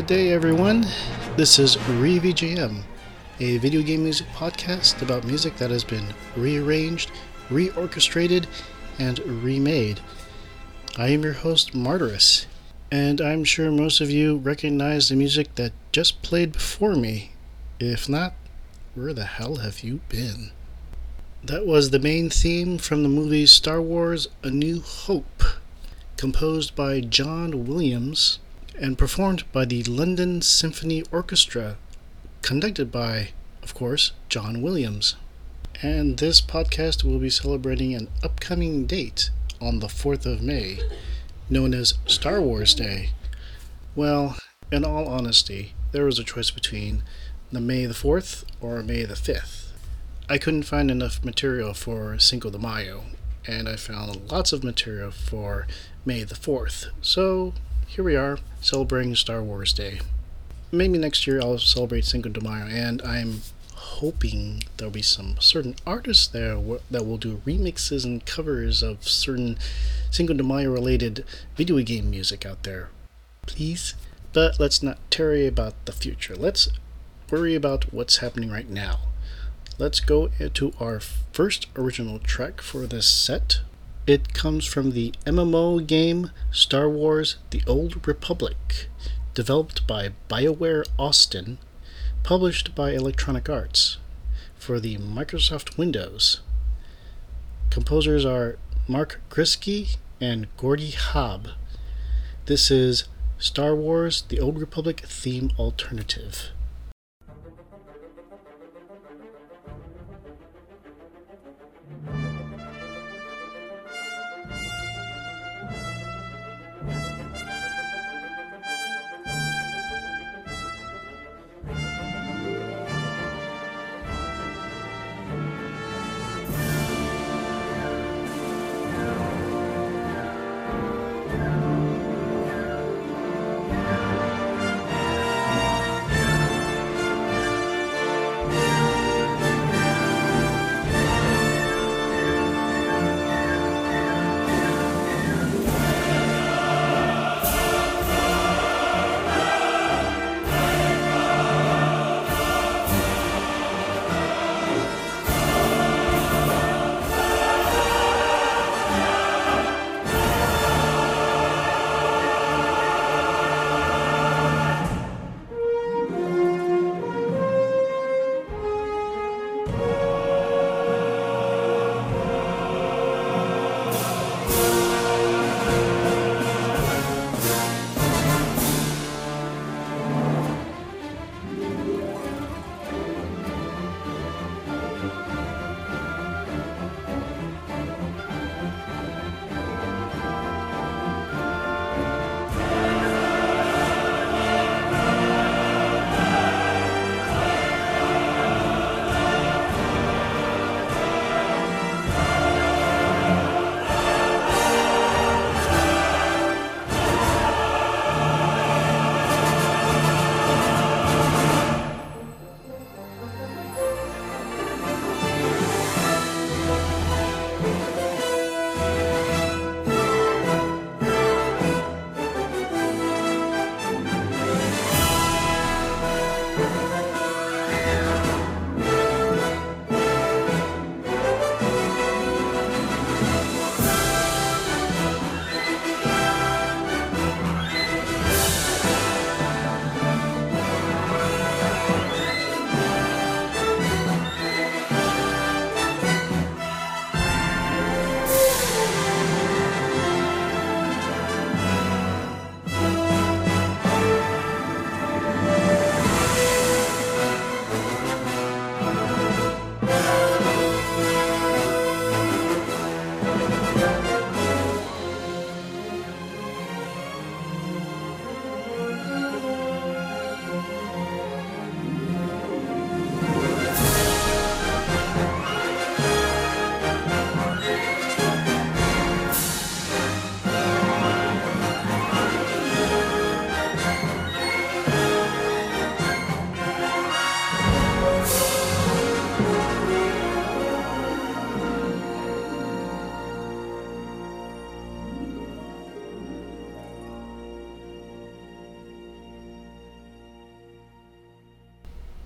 Good day, everyone. This is ReVGM, a video game music podcast about music that has been rearranged, reorchestrated, and remade. I am your host, Martyrus, and I'm sure most of you recognize the music that just played before me. If not, where the hell have you been? That was the main theme from the movie Star Wars A New Hope, composed by John Williams and performed by the London Symphony Orchestra, conducted by, of course, John Williams. And this podcast will be celebrating an upcoming date on the 4th of May, known as Star Wars Day. Well, in all honesty, there was a choice between the May the 4th or May the 5th. I couldn't find enough material for Cinco de Mayo, and I found lots of material for May the 4th, so here we are celebrating Star Wars Day. Maybe next year I'll celebrate Cinco de Mayo, and I'm hoping there'll be some certain artists there that will do remixes and covers of certain Cinco de Mayo related video game music out there. Please? But let's not tarry about the future. Let's worry about what's happening right now. Let's go into our first original track for this set, it comes from the MMO game Star Wars The Old Republic, developed by BioWare Austin, published by Electronic Arts for the Microsoft Windows. Composers are Mark Griskey and Gordy Haab. This is Star Wars The Old Republic theme alternative.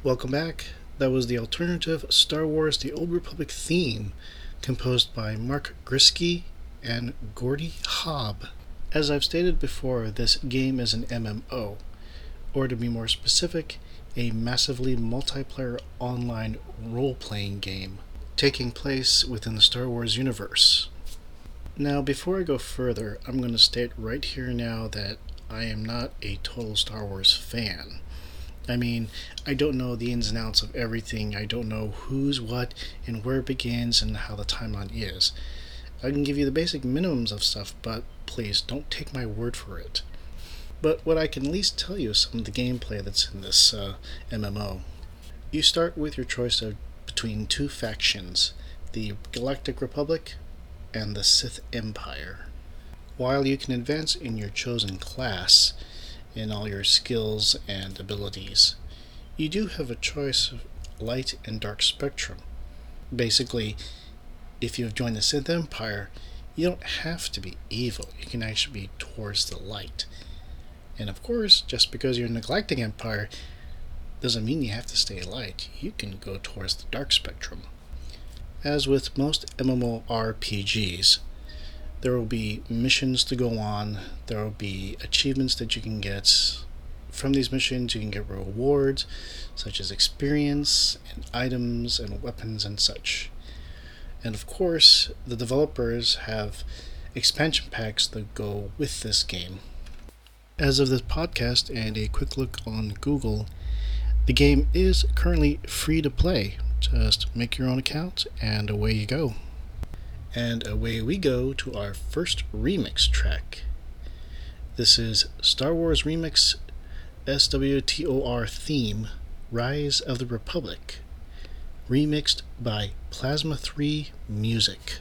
Welcome back. That was the alternative Star Wars The Old Republic theme, composed by Mark Griskey and Gordy Haab. As I've stated before, this game is an MMO, or to be more specific, a massively multiplayer online role playing game taking place within the Star Wars universe. Now, before I go further, I'm going to state right here now that I am not a total Star Wars fan. I mean, I don't know the ins and outs of everything. I don't know who's what and where it begins and how the timeline is. I can give you the basic minimums of stuff, but please don't take my word for it. But what I can at least tell you is some of the gameplay that's in this uh, MMO. You start with your choice of between two factions the Galactic Republic and the Sith Empire. While you can advance in your chosen class, in all your skills and abilities. You do have a choice of light and dark spectrum. Basically, if you have joined the Sith Empire, you don't have to be evil. You can actually be towards the light. And of course, just because you're the Galactic Empire doesn't mean you have to stay light. You can go towards the dark spectrum. As with most MMORPGs, there will be missions to go on, there will be achievements that you can get. From these missions, you can get rewards such as experience and items and weapons and such. And of course, the developers have expansion packs that go with this game. As of this podcast and a quick look on Google, the game is currently free to play. Just make your own account and away you go. And away we go to our first remix track. This is Star Wars Remix SWTOR theme Rise of the Republic, remixed by Plasma 3 Music.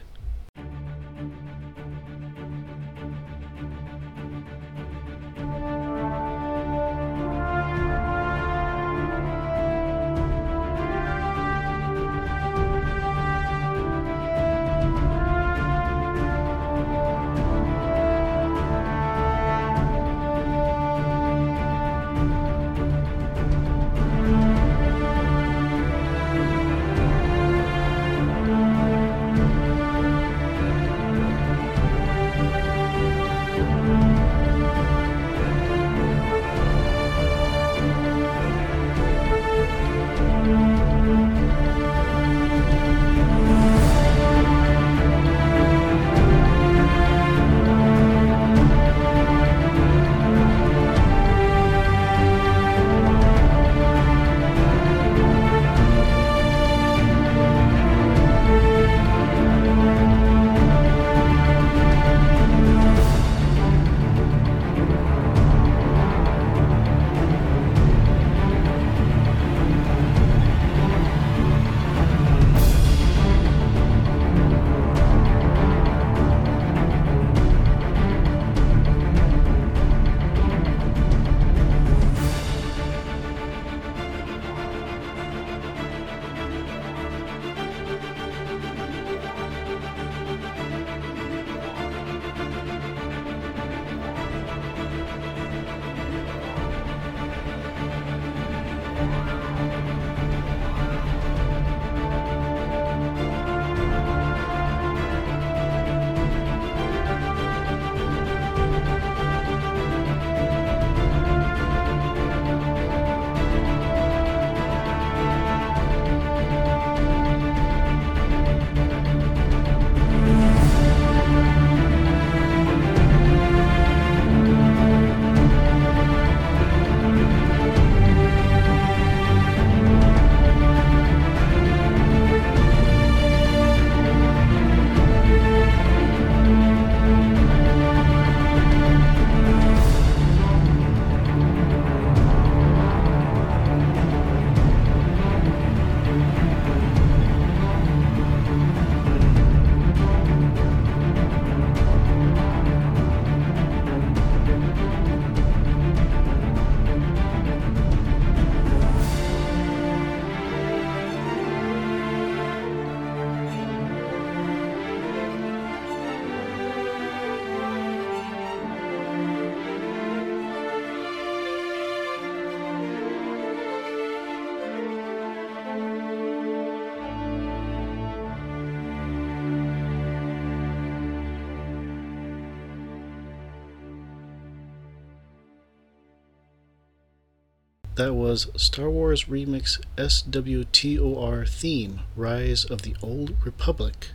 That was Star Wars Remix SWTOR Theme Rise of the Old Republic,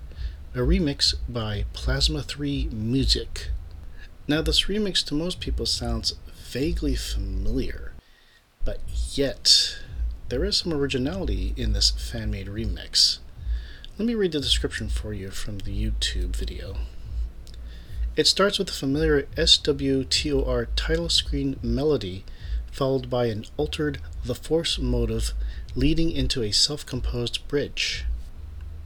a remix by Plasma 3 Music. Now, this remix to most people sounds vaguely familiar, but yet there is some originality in this fan made remix. Let me read the description for you from the YouTube video. It starts with the familiar SWTOR title screen melody, followed by an altered The Force motive leading into a self composed bridge.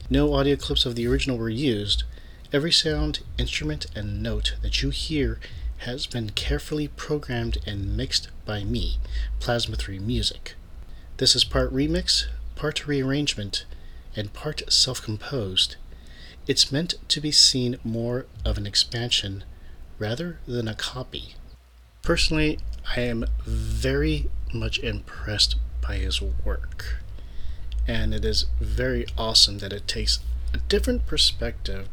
No audio clips of the original were used. Every sound, instrument, and note that you hear has been carefully programmed and mixed by me, Plasma 3 Music. This is part remix, part rearrangement, and part self composed, it's meant to be seen more of an expansion rather than a copy. Personally, I am very much impressed by his work, and it is very awesome that it takes a different perspective,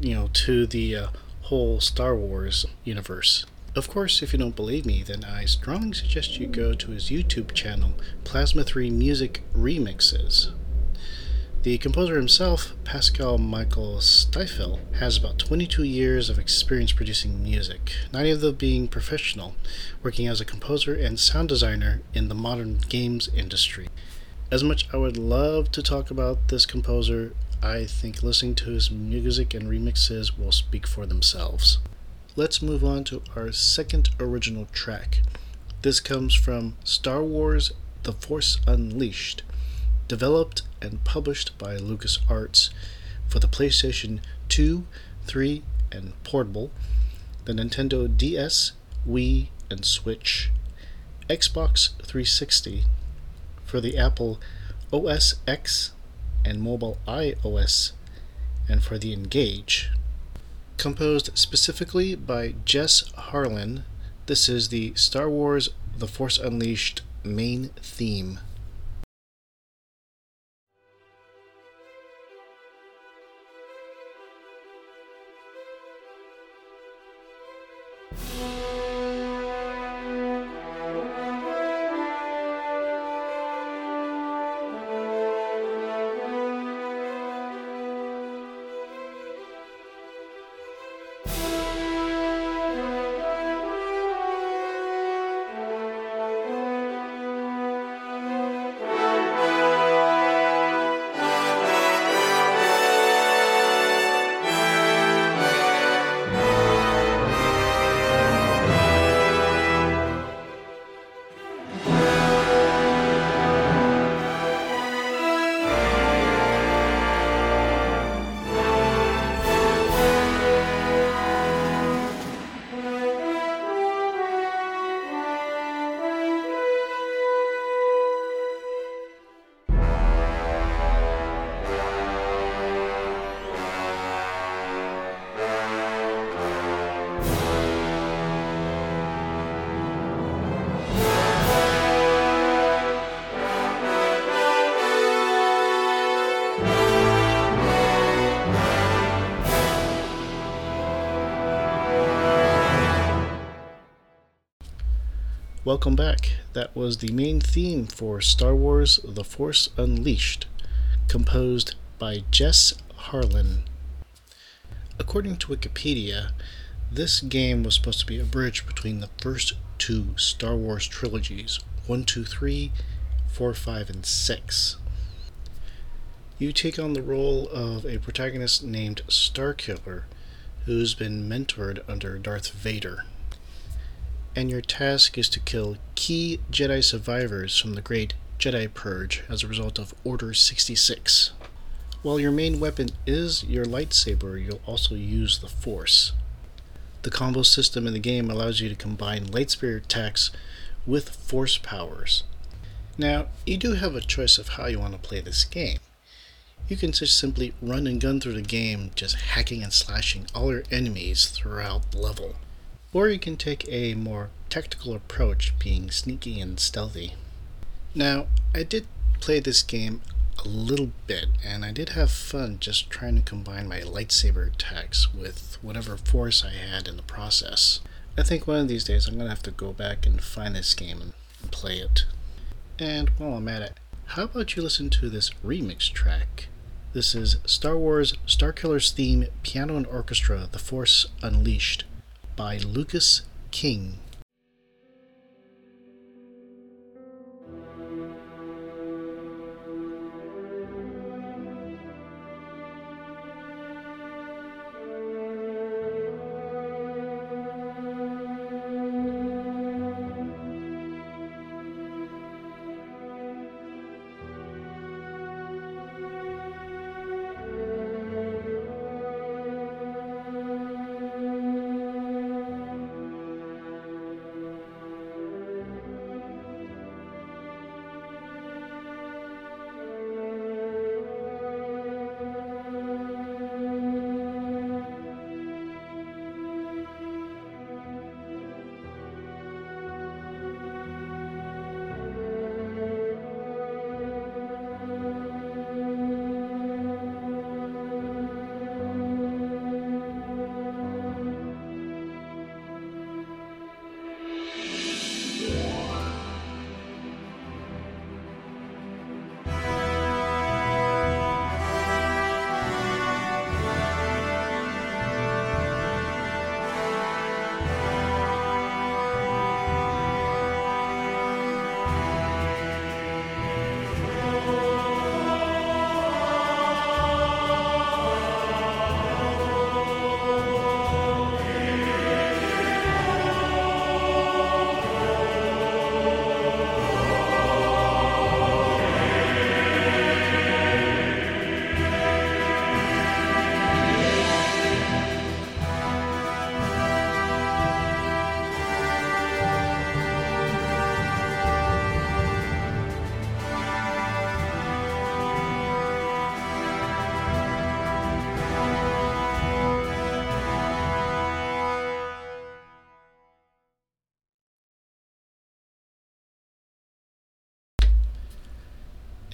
you know, to the uh, whole Star Wars universe. Of course, if you don't believe me, then I strongly suggest you go to his YouTube channel, Plasma 3 Music Remixes. The composer himself, Pascal Michael Stiefel, has about 22 years of experience producing music, nine of them being professional, working as a composer and sound designer in the modern games industry. As much I would love to talk about this composer, I think listening to his music and remixes will speak for themselves. Let's move on to our second original track. This comes from Star Wars The Force Unleashed developed and published by LucasArts for the PlayStation 2, 3, and Portable, the Nintendo DS, Wii, and Switch, Xbox 360, for the Apple OS X and mobile iOS, and for the N-Gage. Composed specifically by Jess Harlin, this is the Star Wars The Force Unleashed main theme. Welcome back. That was the main theme for Star Wars The Force Unleashed, composed by Jess Harlin. According to Wikipedia, this game was supposed to be a bridge between the first two Star Wars trilogies 1, 2, 3, 4, 5, and 6. You take on the role of a protagonist named Starkiller, who's been mentored under Darth Vader and your task is to kill key Jedi survivors from the Great Jedi Purge as a result of Order 66. While your main weapon is your lightsaber, you'll also use the Force. The combo system in the game allows you to combine lightsaber attacks with Force powers. Now, you do have a choice of how you want to play this game. You can just simply run and gun through the game, just hacking and slashing all your enemies throughout the level or you can take a more tactical approach, being sneaky and stealthy. Now, I did play this game a little bit, and I did have fun just trying to combine my lightsaber attacks with whatever force I had in the process. I think one of these days I'm going to have to go back and find this game and play it. And while I'm at it, how about you listen to this remix track? This is Star Wars Starkiller's theme piano and orchestra The Force Unleashed by Lucas King.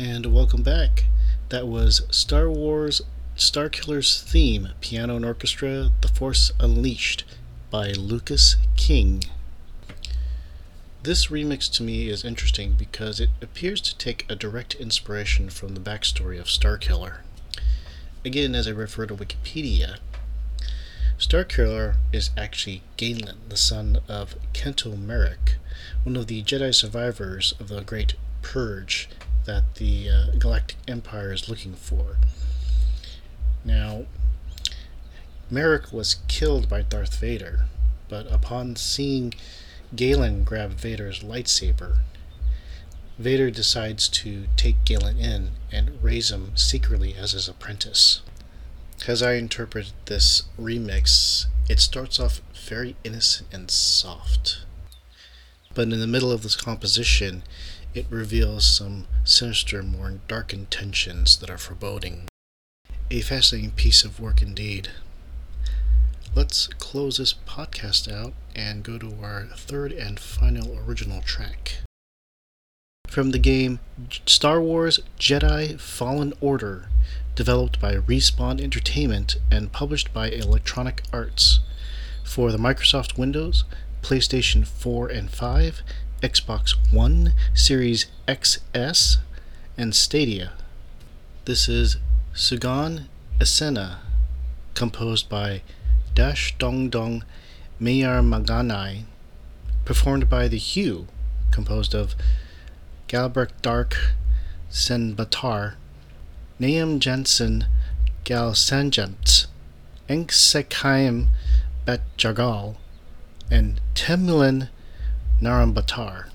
And welcome back. That was Star Wars Star Killer's theme, piano and orchestra, The Force Unleashed by Lucas King. This remix to me is interesting because it appears to take a direct inspiration from the backstory of Star Killer. Again, as I refer to Wikipedia, Star Killer is actually Galen, the son of Kento Marek, one of the Jedi survivors of the Great Purge that the uh, Galactic Empire is looking for. Now, Marek was killed by Darth Vader, but upon seeing Galen grab Vader's lightsaber, Vader decides to take Galen in and raise him secretly as his apprentice. As I interpret this remix, it starts off very innocent and soft. But in the middle of this composition, it reveals some sinister, more dark intentions that are foreboding. A fascinating piece of work indeed. Let's close this podcast out and go to our third and final original track. From the game Star Wars Jedi Fallen Order, developed by Respawn Entertainment and published by Electronic Arts for the Microsoft Windows, PlayStation 4 and 5, Xbox One, Series XS, and Stadia. This is Sugaan Essena, composed by Dash Dong Dong Mayar Maganai, performed by The HU, composed of Galbraith Dark Senbatar, Naam Jansen Gal Sanjant, Enksekhaim Bet Jagal, and Temlin Narambatar.「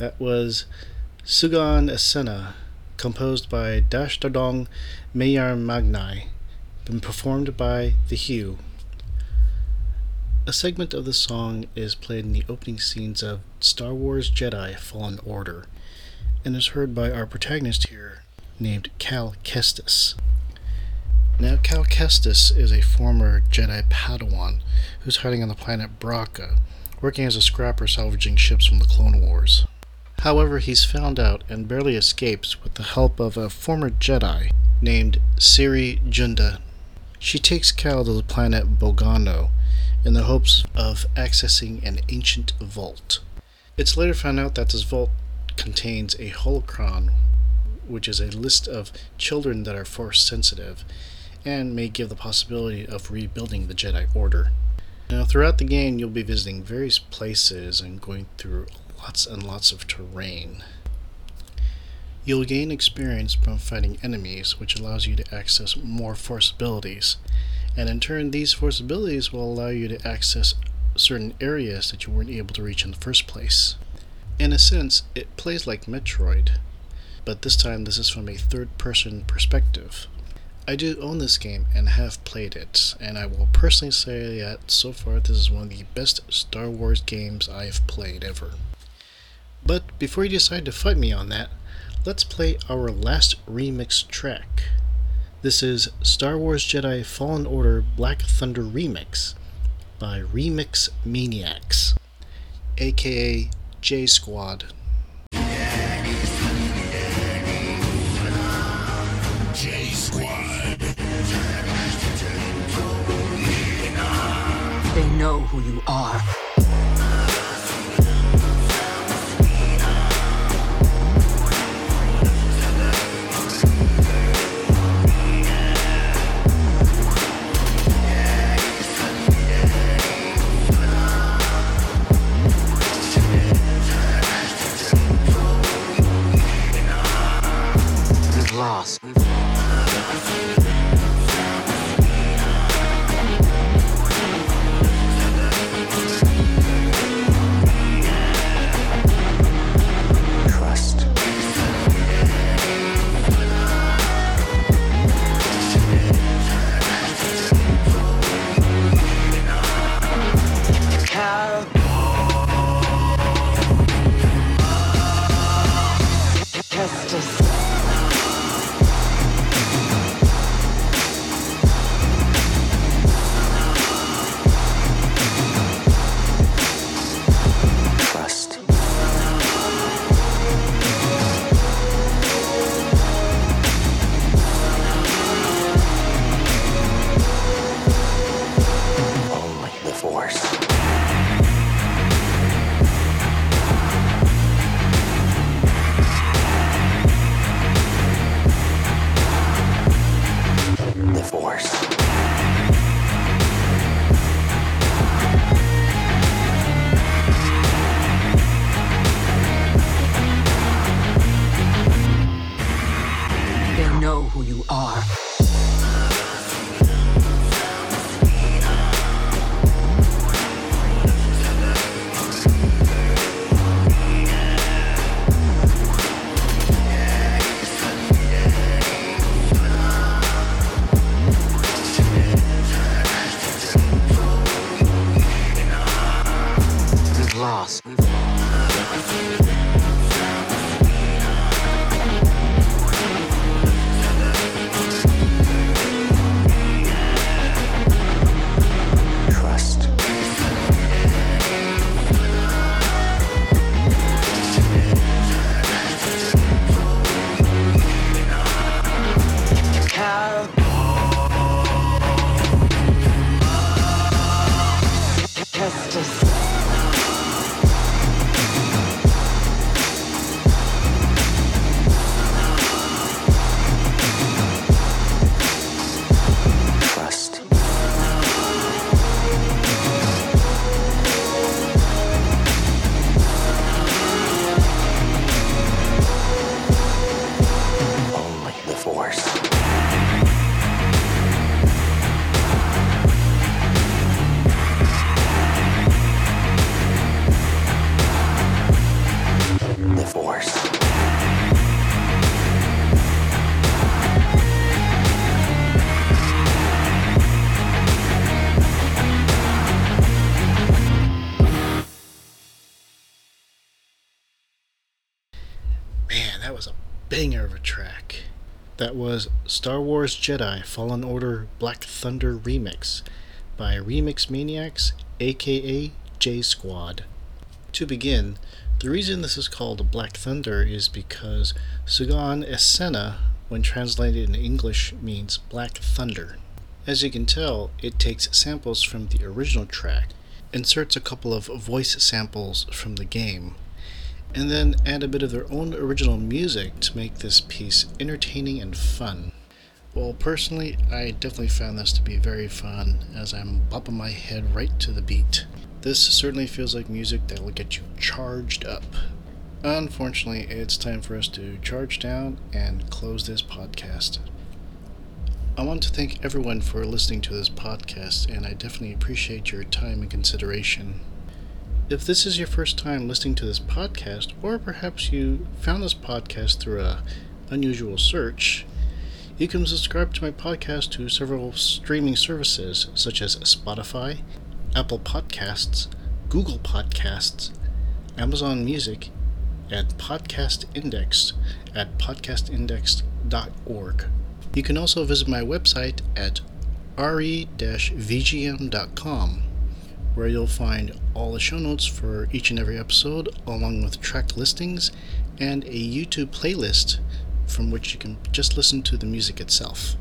That was Sugaan Essena, composed by Dash Dardong Mayar Magnai, and performed by The HU. A segment of the song is played in the opening scenes of Star Wars Jedi Fallen Order, and is heard by our protagonist here, named Cal Kestis. Now, Cal Kestis is a former Jedi Padawan who's hiding on the planet Bracca, working as a scrapper salvaging ships from the Clone Wars. However, he's found out and barely escapes with the help of a former Jedi named Cere Junda. She takes Cal to the planet Bogano in the hopes of accessing an ancient vault. It's later found out that this vault contains a holocron, which is a list of children that are force sensitive and may give the possibility of rebuilding the Jedi Order. Now, throughout the game, you'll be visiting various places and going through lots and lots of terrain. You'll gain experience from fighting enemies, which allows you to access more force abilities, and in turn, these force abilities will allow you to access certain areas that you weren't able to reach in the first place. In a sense, it plays like Metroid, but this time this is from a third person perspective. I do own this game and have played it, and I will personally say that so far this is one of the best Star Wars games I have played ever. But before you decide to fight me on that, let's play our last remix track. This is Star Wars Jedi Fallen Order Black Thunder Remix by Remix Maniacs, aka J Squad. They know who you are. Star Wars Jedi Fallen Order Black Thunder Remix by Remix Maniacs, aka J Squad. To begin, the reason this is called Black Thunder is because Sugaan Essena, when translated in English, means Black Thunder. As you can tell, it takes samples from the original track, inserts a couple of voice samples from the game, and then add a bit of their own original music to make this piece entertaining and fun. Well, personally, I definitely found this to be very fun as I'm bopping my head right to the beat. This certainly feels like music that will get you charged up. Unfortunately, it's time for us to charge down and close this podcast. I want to thank everyone for listening to this podcast, and I definitely appreciate your time and consideration. If this is your first time listening to this podcast, or perhaps you found this podcast through a unusual search, you can subscribe to my podcast to several streaming services such as Spotify, Apple Podcasts, Google Podcasts, Amazon Music, and Podcast Index at podcastindex.org. You can also visit my website at re-vgm.com where you'll find all the show notes for each and every episode, along with track listings and a YouTube playlist from which you can just listen to the music itself.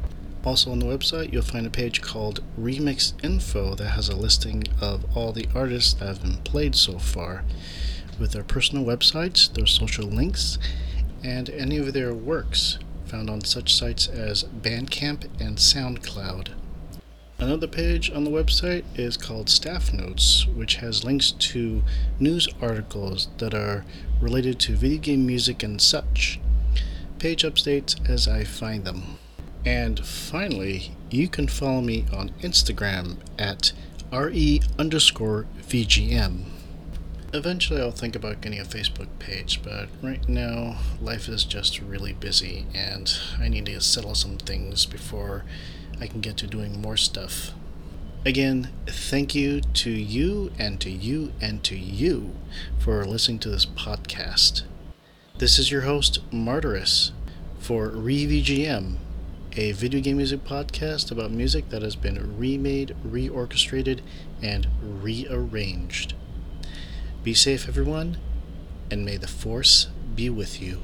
Also on the website, you'll find a page called Remix Info that has a listing of all the artists that have been played so far, with their personal websites, their social links, and any of their works found on such sites as Bandcamp and SoundCloud. Another page on the website is called Staff Notes, which has links to news articles that are related to video game music and such. Page updates as I find them. And finally, you can follow me on Instagram at re underscore VGM. Eventually, I'll think about getting a Facebook page, but right now, life is just really busy, and I need to settle some things before I can get to doing more stuff. Again, thank you to you and to you and to you for listening to this podcast. This is your host, Martyrus, for ReVGM, a video game music podcast about music that has been remade, reorchestrated, and rearranged. Be safe, everyone, and may the Force be with you.